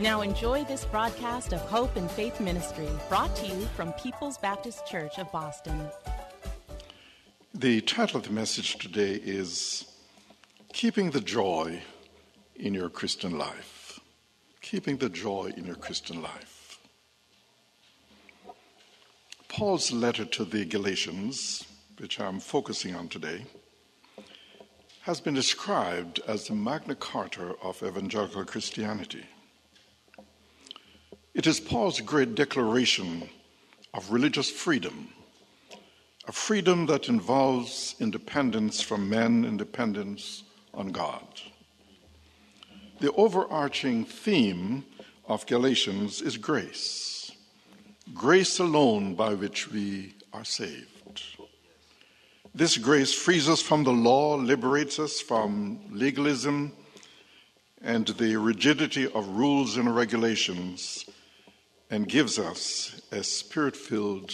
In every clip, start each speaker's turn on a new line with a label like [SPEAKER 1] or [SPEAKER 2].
[SPEAKER 1] Now enjoy this broadcast of Hope and Faith Ministry, brought to you from People's Baptist Church of Boston.
[SPEAKER 2] The title of the message today is Keeping the Joy in Your Christian Life. Keeping the Joy in Your Christian Life. Paul's letter to the Galatians, which I'm focusing on today, has been described as the Magna Carta of evangelical Christianity. It is Paul's great declaration of religious freedom, a freedom that involves independence from men, independence on God. The overarching theme of Galatians is grace, grace alone by which we are saved. This grace frees us from the law, liberates us from legalism and the rigidity of rules and regulations and gives us a spirit filled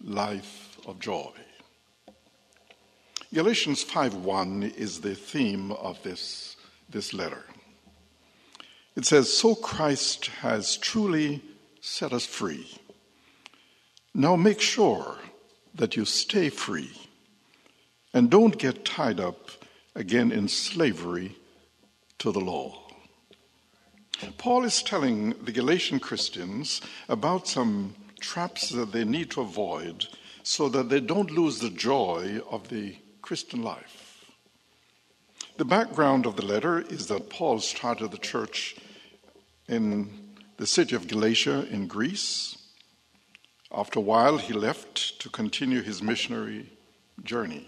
[SPEAKER 2] life of joy. Galatians 5:1 is the theme of this, this letter. It says, So Christ has truly set us free. Now make sure that you stay free and don't get tied up again in slavery to the law. Paul is telling the Galatian Christians about some traps that they need to avoid so that they don't lose the joy of the Christian life. The background of the letter is that Paul started the church in the city of Galatia in Greece. After a while, he left to continue his missionary journey.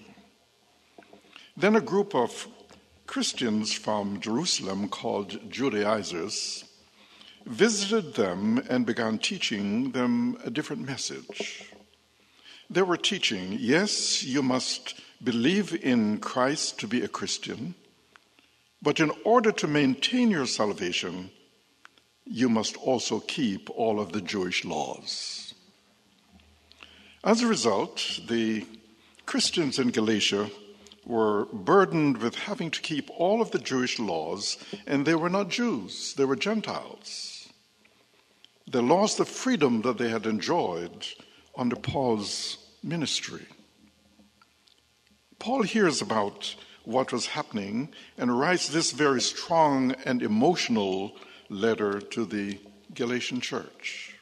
[SPEAKER 2] Then a group of Christians from Jerusalem called Judaizers visited them and began teaching them a different message. They were teaching, yes, you must believe in Christ to be a Christian, but in order to maintain your salvation, you must also keep all of the Jewish laws. As a result, the Christians in Galatia were burdened with having to keep all of the Jewish laws, and they were not Jews, they were Gentiles. They lost the freedom that they had enjoyed under Paul's ministry. Paul hears about what was happening and writes this very strong and emotional letter to the Galatian church.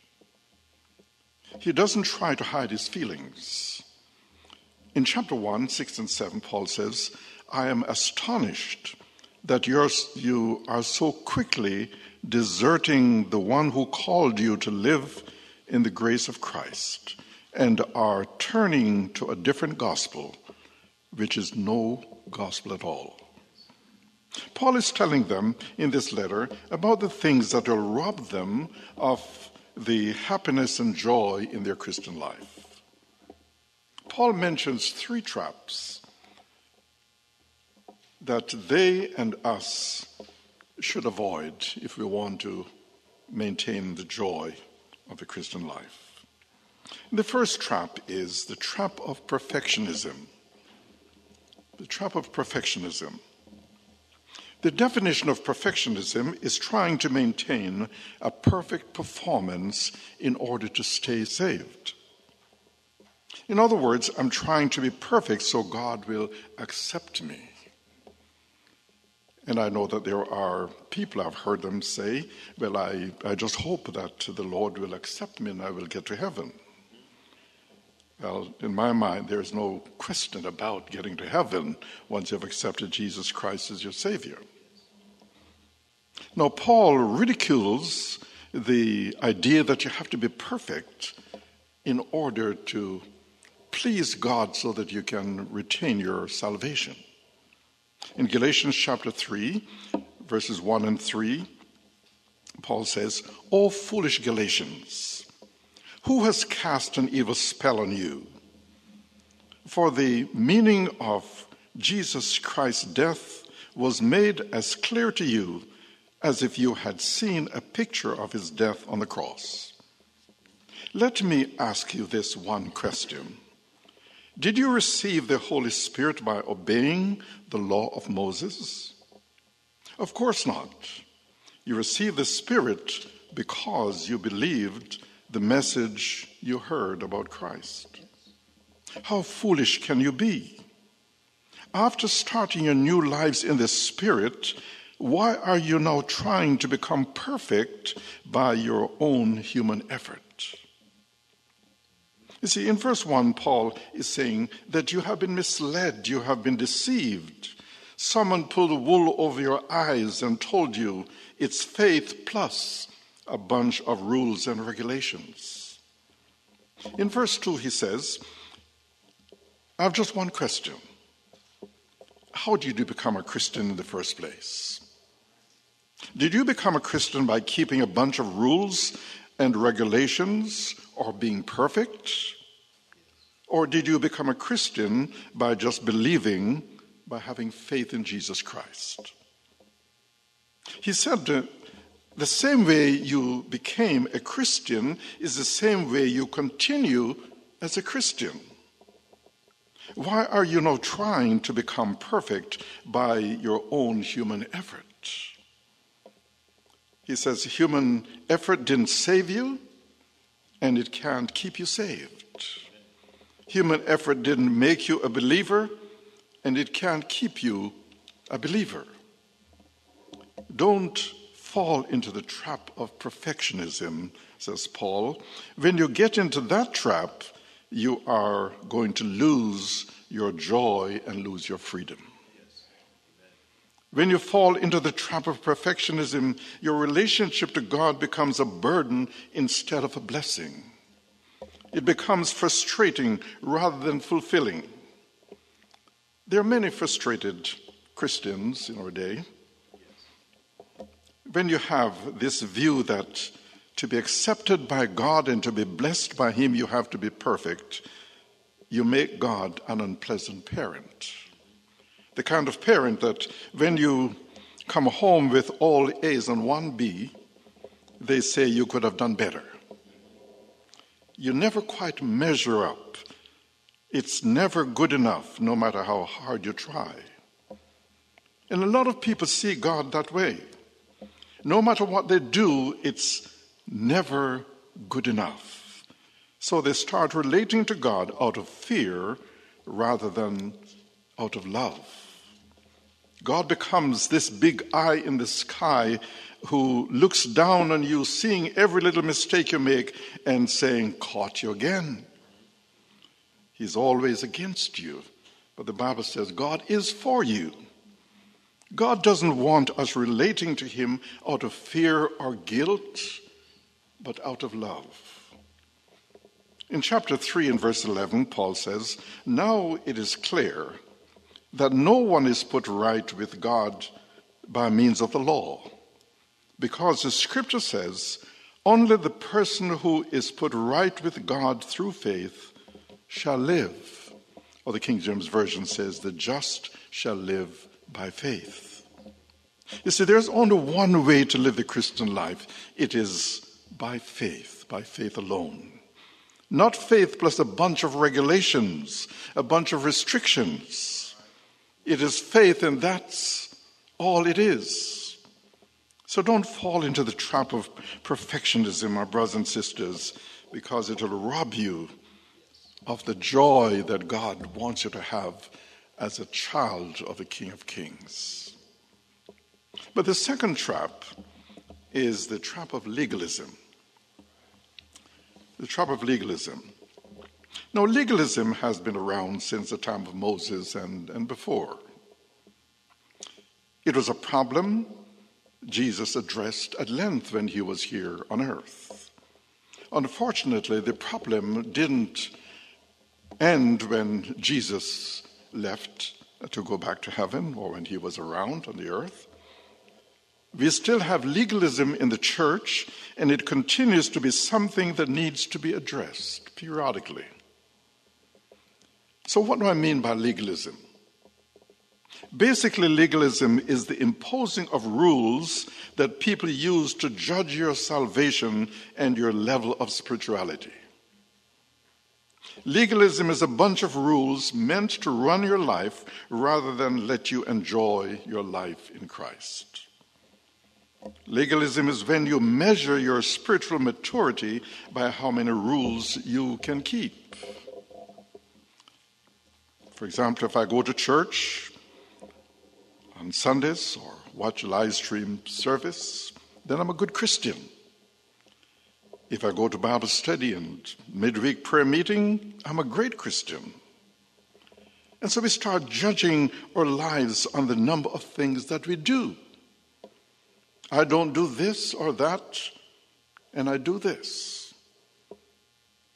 [SPEAKER 2] He doesn't try to hide his feelings. In chapter 1, 6 and 7, Paul says, I am astonished that you're, you are so quickly deserting the one who called you to live in the grace of Christ and are turning to a different gospel, which is no gospel at all. Paul is telling them in this letter about the things that will rob them of the happiness and joy in their Christian life. Paul mentions three traps that they and us should avoid if we want to maintain the joy of the Christian life. The first trap is the trap of perfectionism. The trap of perfectionism. The definition of perfectionism is trying to maintain a perfect performance in order to stay saved. In other words, I'm trying to be perfect so God will accept me. And I know that there are people, I've heard them say, Well, I, I just hope that the Lord will accept me and I will get to heaven. Well, in my mind, there's no question about getting to heaven once you've accepted Jesus Christ as your Savior. Now, Paul ridicules the idea that you have to be perfect in order to please God so that you can retain your salvation. In Galatians chapter 3, verses 1 and 3, Paul says, O foolish Galatians, who has cast an evil spell on you? For the meaning of Jesus Christ's death was made as clear to you as if you had seen a picture of his death on the cross. Let me ask you this one question Did you receive the Holy Spirit by obeying the law of Moses? Of course not. You received the Spirit because you believed the message you heard about Christ. How foolish can you be? After starting your new lives in the Spirit, why are you now trying to become perfect by your own human effort? You see, in verse 1, Paul is saying that you have been misled, you have been deceived. Someone pulled a wool over your eyes and told you it's faith plus a bunch of rules and regulations. In verse 2, he says, I have just one question. How did you become a Christian in the first place? Did you become a Christian by keeping a bunch of rules and regulations or being perfect? Or did you become a Christian by just believing, by having faith in Jesus Christ? He said the same way you became a Christian is the same way you continue as a Christian. Why are you now trying to become perfect by your own human effort? He says human effort didn't save you, and it can't keep you saved. Human effort didn't make you a believer, and it can't keep you a believer. Don't fall into the trap of perfectionism, says Paul. When you get into that trap, you are going to lose your joy and lose your freedom. When you fall into the trap of perfectionism, your relationship to God becomes a burden instead of a blessing. It becomes frustrating rather than fulfilling. There are many frustrated Christians in our day. When you have this view that to be accepted by God and to be blessed by Him, you have to be perfect. You make God an unpleasant parent. The kind of parent that when you come home with all A's and one B, they say you could have done better. You never quite measure up. It's never good enough, no matter how hard you try. And a lot of people see God that way. No matter what they do, it's never good enough. So they start relating to God out of fear rather than out of love. God becomes this big eye in the sky who looks down on you, seeing every little mistake you make, and saying, Caught you again. He's always against you. But the Bible says God is for you. God doesn't want us relating to Him out of fear or guilt but out of love. In chapter 3 and verse 11, Paul says, Now it is clear that no one is put right with God by means of the law, because the scripture says, Only the person who is put right with God through faith shall live. Or the King James Version says, The just shall live by faith. You see, there's only one way to live the Christian life it is by faith, by faith alone. Not faith plus a bunch of regulations, a bunch of restrictions. It is faith, and that's all it is. So don't fall into the trap of perfectionism, my brothers and sisters, because it'll rob you of the joy that God wants you to have as a child of the King of Kings. But the second trap is the trap of legalism. The trap of legalism. Now, legalism has been around since the time of Moses and, and before. It was a problem Jesus addressed at length when he was here on earth. Unfortunately, the problem didn't end when Jesus left to go back to heaven or when he was around on the earth. We still have legalism in the church, and it continues to be something that needs to be addressed periodically. So, what do I mean by legalism? Basically, legalism is the imposing of rules that people use to judge your salvation and your level of spirituality. Legalism is a bunch of rules meant to run your life rather than let you enjoy your life in Christ. Legalism is when you measure your spiritual maturity by how many rules you can keep. For example, if I go to church on Sundays or watch a live stream service, then I'm a good Christian. If I go to Bible study and midweek prayer meeting, I'm a great Christian. And so we start judging our lives on the number of things that we do. I don't do this or that, and I do this.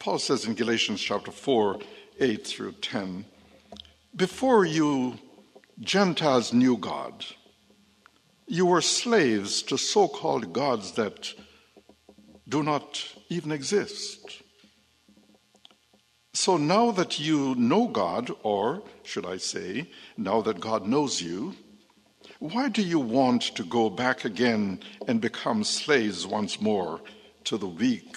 [SPEAKER 2] Paul says in Galatians chapter 4, 8 through 10, before you Gentiles knew God. You were slaves to so called gods that do not even exist. So now that you know God, or should I say, now that God knows you, why do you want to go back again and become slaves once more to the weak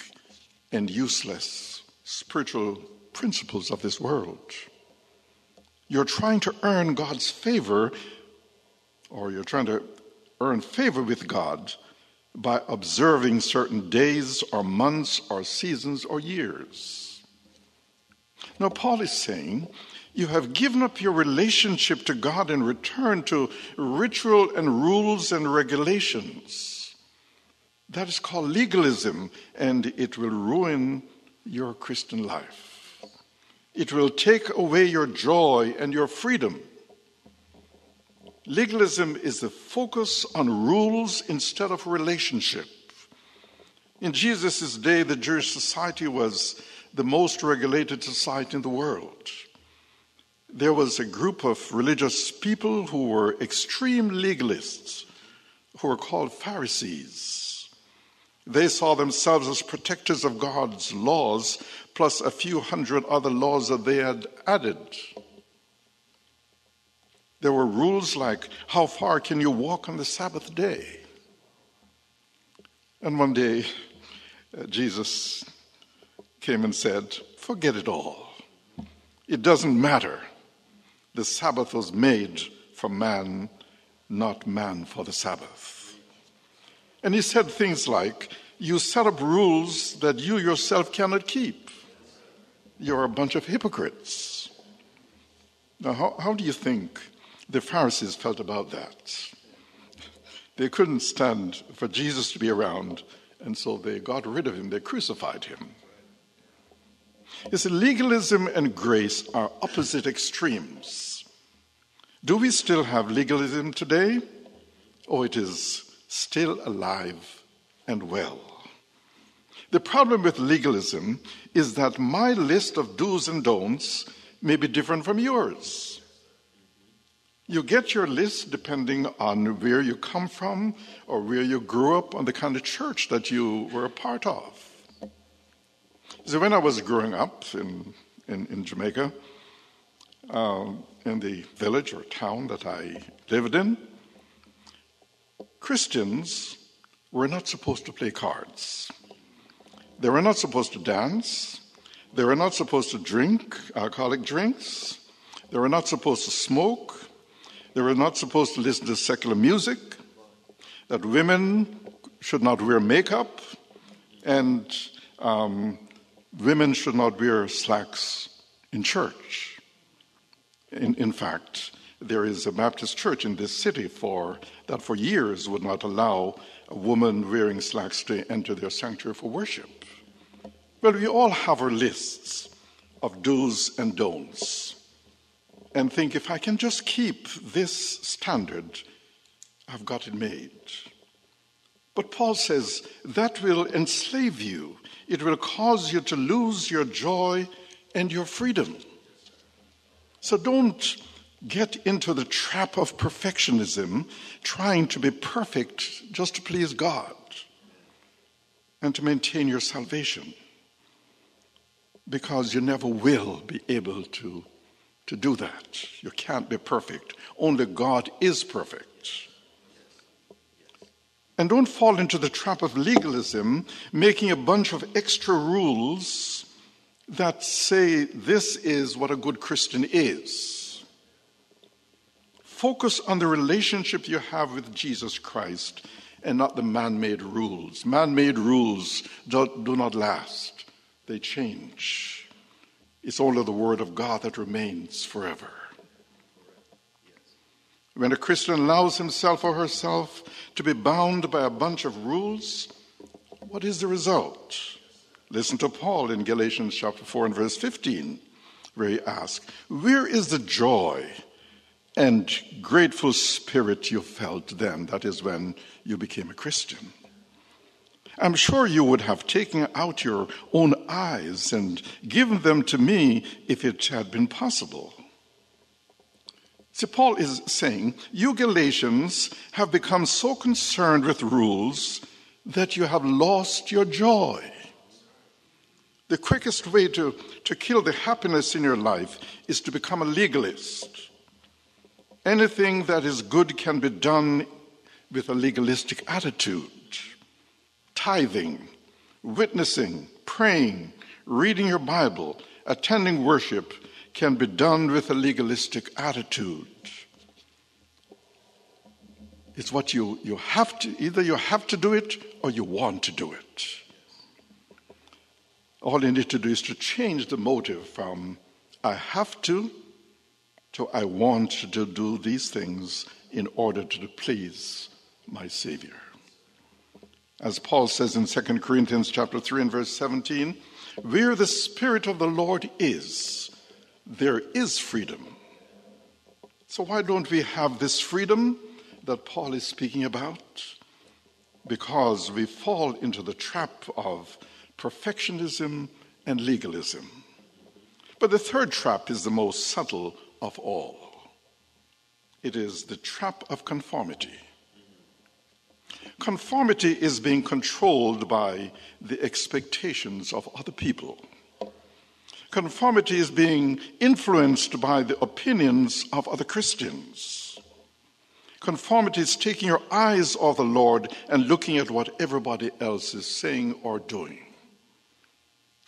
[SPEAKER 2] and useless spiritual principles of this world? You're trying to earn God's favor, or you're trying to earn favor with God by observing certain days or months or seasons or years. Now, Paul is saying, you have given up your relationship to God in return to ritual and rules and regulations. That is called legalism, and it will ruin your Christian life. It will take away your joy and your freedom. Legalism is the focus on rules instead of relationship. In Jesus' day, the Jewish society was the most regulated society in the world. There was a group of religious people who were extreme legalists, who were called Pharisees. They saw themselves as protectors of God's laws plus a few hundred other laws that they had added. There were rules like how far can you walk on the Sabbath day? And one day, uh, Jesus came and said, Forget it all. It doesn't matter. The Sabbath was made for man, not man for the Sabbath. And he said things like, You set up rules that you yourself cannot keep. You're a bunch of hypocrites. Now, how, how do you think the Pharisees felt about that? They couldn't stand for Jesus to be around, and so they got rid of him, they crucified him. You see, legalism and grace are opposite extremes. Do we still have legalism today? Or oh, it is still alive and well. The problem with legalism is that my list of do's and don'ts may be different from yours. You get your list depending on where you come from or where you grew up on the kind of church that you were a part of. So, when I was growing up in, in, in Jamaica, uh, in the village or town that I lived in, Christians were not supposed to play cards. They were not supposed to dance. They were not supposed to drink alcoholic drinks. They were not supposed to smoke. They were not supposed to listen to secular music. That women should not wear makeup. And um, women should not wear slacks in church. In, in fact, there is a Baptist church in this city for that for years would not allow a woman wearing slacks to enter their sanctuary for worship. Well, we all have our lists of do's and don'ts and think if I can just keep this standard, I've got it made. But Paul says that will enslave you, it will cause you to lose your joy and your freedom. So don't get into the trap of perfectionism, trying to be perfect just to please God and to maintain your salvation. Because you never will be able to, to do that. You can't be perfect. Only God is perfect. And don't fall into the trap of legalism, making a bunch of extra rules that say this is what a good Christian is. Focus on the relationship you have with Jesus Christ and not the man made rules. Man made rules do, do, not last, they change. It's only the Word of God that remains forever. When a Christian allows himself or herself to be bound by a bunch of rules, what is the result? Listen to Paul in Galatians chapter 4 and verse 15, where he asks, Where is the joy and grateful spirit you felt then? That is when you became a Christian. I'm sure you would have taken out your own eyes and given them to me if it had been possible. See, Paul is saying, You Galatians have become so concerned with rules that you have lost your joy. The quickest way to, to kill the happiness in your life is to become a legalist. Anything that is good can be done with a legalistic attitude. Tithing, witnessing, praying, reading your Bible, attending worship can be done with a legalistic attitude. It's what you, you have to, either you have to do it or you want to do it. All you need to do is to change the motive from I have to to I want to do these things in order to please my Savior. As Paul says in 2 Corinthians chapter 3 and verse 17, where the Spirit of the Lord is, there is freedom. So why don't we have this freedom that Paul is speaking about? Because we fall into the trap of perfectionism, and legalism. But the third trap is the most subtle of all it is the trap of conformity. Conformity is being controlled by the expectations of other people. Conformity is being influenced by the opinions of other Christians. Conformity is taking your eyes off the Lord and looking at what everybody else is saying or doing.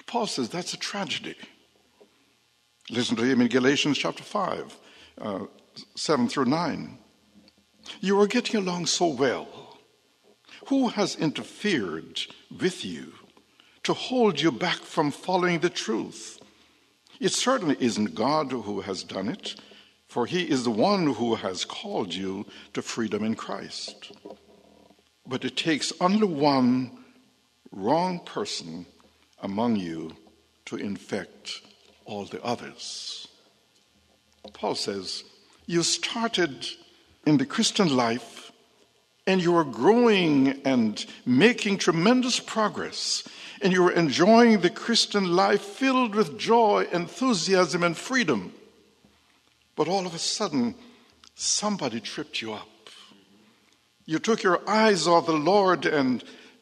[SPEAKER 2] Paul says that's a tragedy. Listen to him in Galatians chapter 5, uh, 7 through 9. You are getting along so well. Who has interfered with you to hold you back from following the truth? It certainly isn't God who has done it, for he is the one who has called you to freedom in Christ. But it takes only one wrong person among you to infect all the others. Paul says, You started in the Christian life and you are growing and making tremendous progress, and you are enjoying the Christian life filled with joy, enthusiasm, and freedom. But all of a sudden, somebody tripped you up. You took your eyes off the Lord and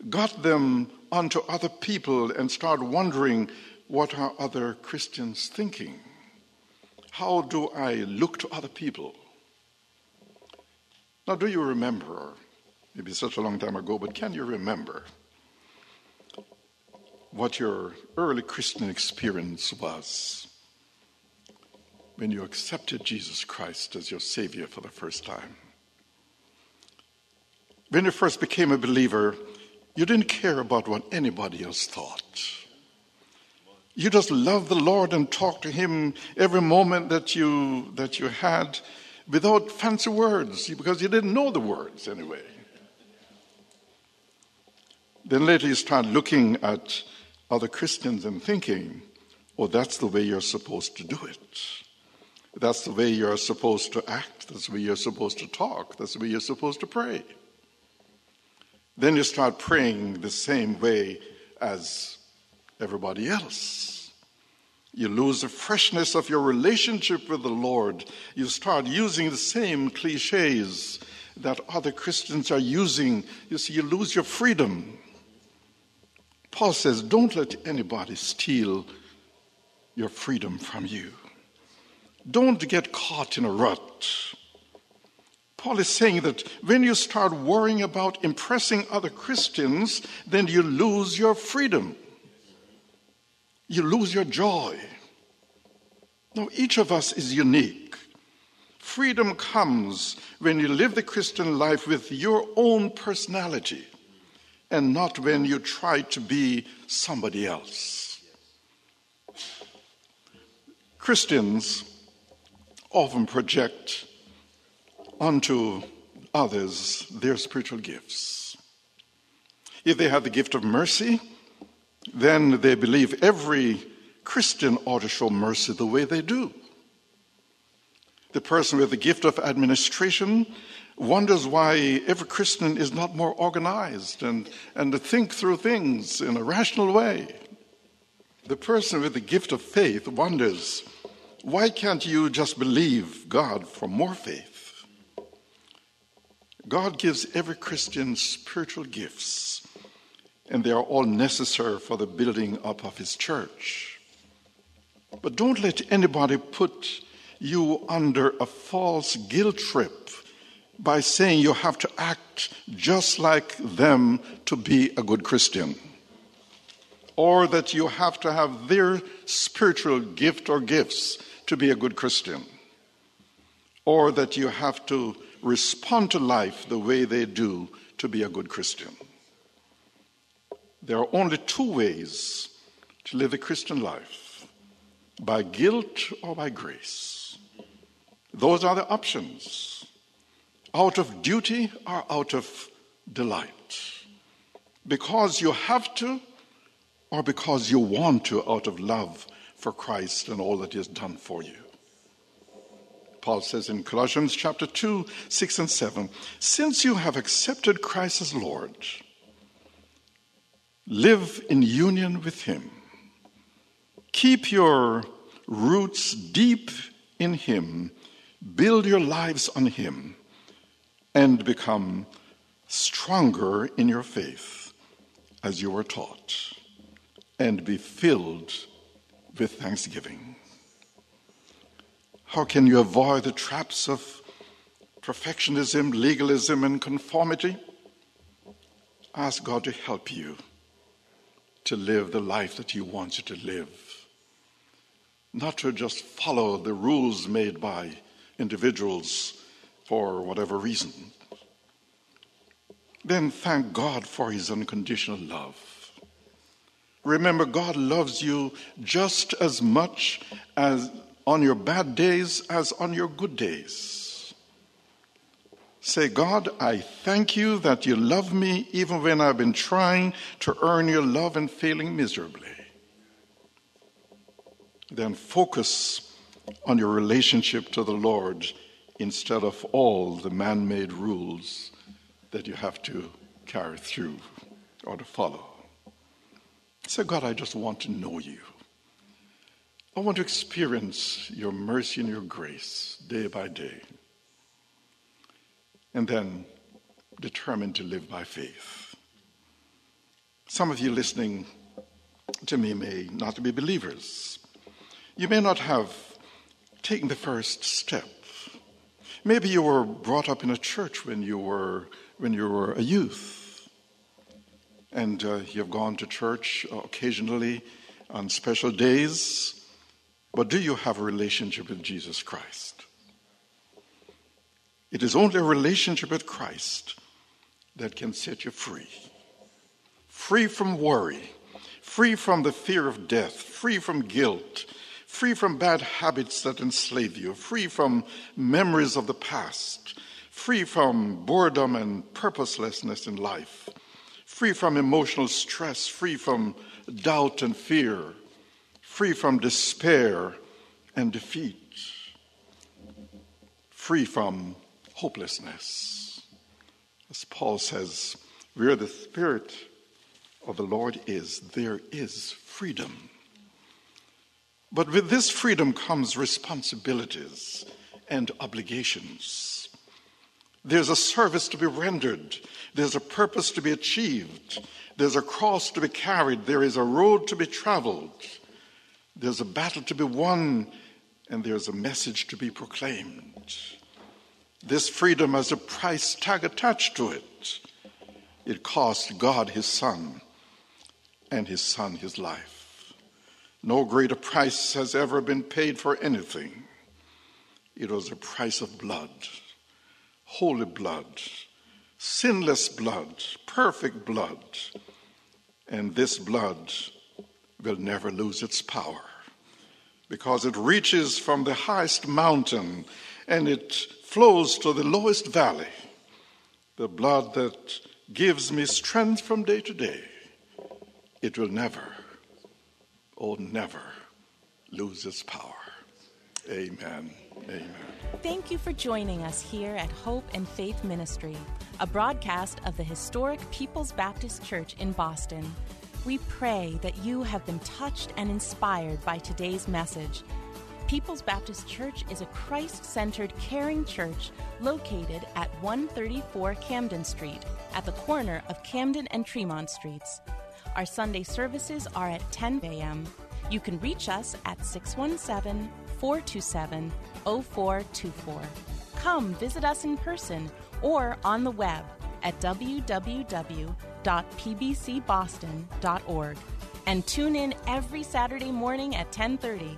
[SPEAKER 2] got them onto other people and start wondering what are other Christians thinking? How do I look to other people? Now, do you remember, maybe such a long time ago, but can you remember what your early Christian experience was when you accepted Jesus Christ as your Savior for the first time? When you first became a believer, you didn't care about what anybody else thought. You just love the Lord and talk to Him every moment that you, that you had, without fancy words because you didn't know the words anyway. Then later you start looking at other Christians and thinking, oh, that's the way you're supposed to do it. That's the way you're supposed to act. That's the way you're supposed to talk. That's the way you're supposed to pray. Then you start praying the same way as everybody else. You lose the freshness of your relationship with the Lord. You start using the same cliches that other Christians are using. You see, you lose your freedom. Paul says, Don't let anybody steal your freedom from you. Don't get caught in a rut. Paul is saying that when you start worrying about impressing other Christians, then you lose your freedom. You lose your joy. Now, each of us is unique. Freedom comes when you live the Christian life with your own personality and not when you try to be somebody else. Christians often project onto others their spiritual gifts. If they have the gift of mercy, then they believe every Christian ought to show mercy the way they do. The person with the gift of administration wonders why every Christian is not more organized and, and to think through things in a rational way. The person with the gift of faith wonders why can't you just believe God for more faith? God gives every Christian spiritual gifts, and they are all necessary for the building up of his church. But don't let anybody put you under a false guilt trip by saying you have to act just like them to be a good Christian, or that you have to have their spiritual gift or gifts to be a good Christian, or that you have to respond to life the way they do to be a good Christian. There are only two ways to live a Christian life by guilt or by grace. Those are the options out of duty or out of delight. Because you have to, or because you want to, out of love for Christ and all that He has done for you. Paul says in Colossians chapter 2, 6 and 7 Since you have accepted Christ as Lord, live in union with Him. Keep your roots deep in Him, build your lives on Him, and become stronger in your faith as you were taught, and be filled with thanksgiving. How can you avoid the traps of perfectionism, legalism, and conformity? Ask God to help you to live the life that He wants you to live. Not to just follow the rules made by individuals for whatever reason. Then thank God for His unconditional love. Remember, God loves you just as much as on your bad days as on your good days. Say, God, I thank you that you love me even when I've been trying to earn your love and failing miserably. Then focus on your relationship to the Lord instead of all the man made rules that you have to carry through or to follow. Say, God, I just want to know you. I want to experience your mercy and your grace day by day. And then determined to live by faith. Some of you listening to me may not be believers. You may not have taken the first step. Maybe you were brought up in a church when you were when you were a youth, and uh, you have gone to church occasionally on special days. But do you have a relationship with Jesus Christ? It is only a relationship with Christ that can set you free. Free from worry, free from the fear of death, free from guilt, free from bad habits that enslave you, free from memories of the past, free from boredom and purposelessness in life, free from emotional stress, free from doubt and fear, free from despair and defeat, free from hopelessness. As Paul says, where the Spirit of the Lord is, there is freedom. But with this freedom comes responsibilities and obligations. There's a service to be rendered, there's a purpose to be achieved, there's a cross to be carried, there is a road to be traveled, there's a battle to be won, and there's a message to be proclaimed. This freedom has a price tag attached to it. It cost God his Son and his Son his life. No greater price has ever been paid for anything. It was a price of blood, holy blood, sinless blood, perfect blood. And this blood will never lose its power because it reaches from the highest mountain and it flows to the lowest valley. The blood that gives me strength from day to day, it will never oh, never lose its power. Amen. Amen.
[SPEAKER 1] Thank you for joining us here at Hope and Faith Ministry, a broadcast of the historic People's Baptist Church in Boston. We pray that you have been touched and inspired by today's message. People's Baptist Church is a Christ centered, caring church located at 134 Camden Street, at the corner of Camden and Tremont Streets. Our Sunday services are at 10 a.m. You can reach us at 617 427 0424. Come visit us in person or on the web at www.pbcboston.org and tune in every Saturday morning at 10:30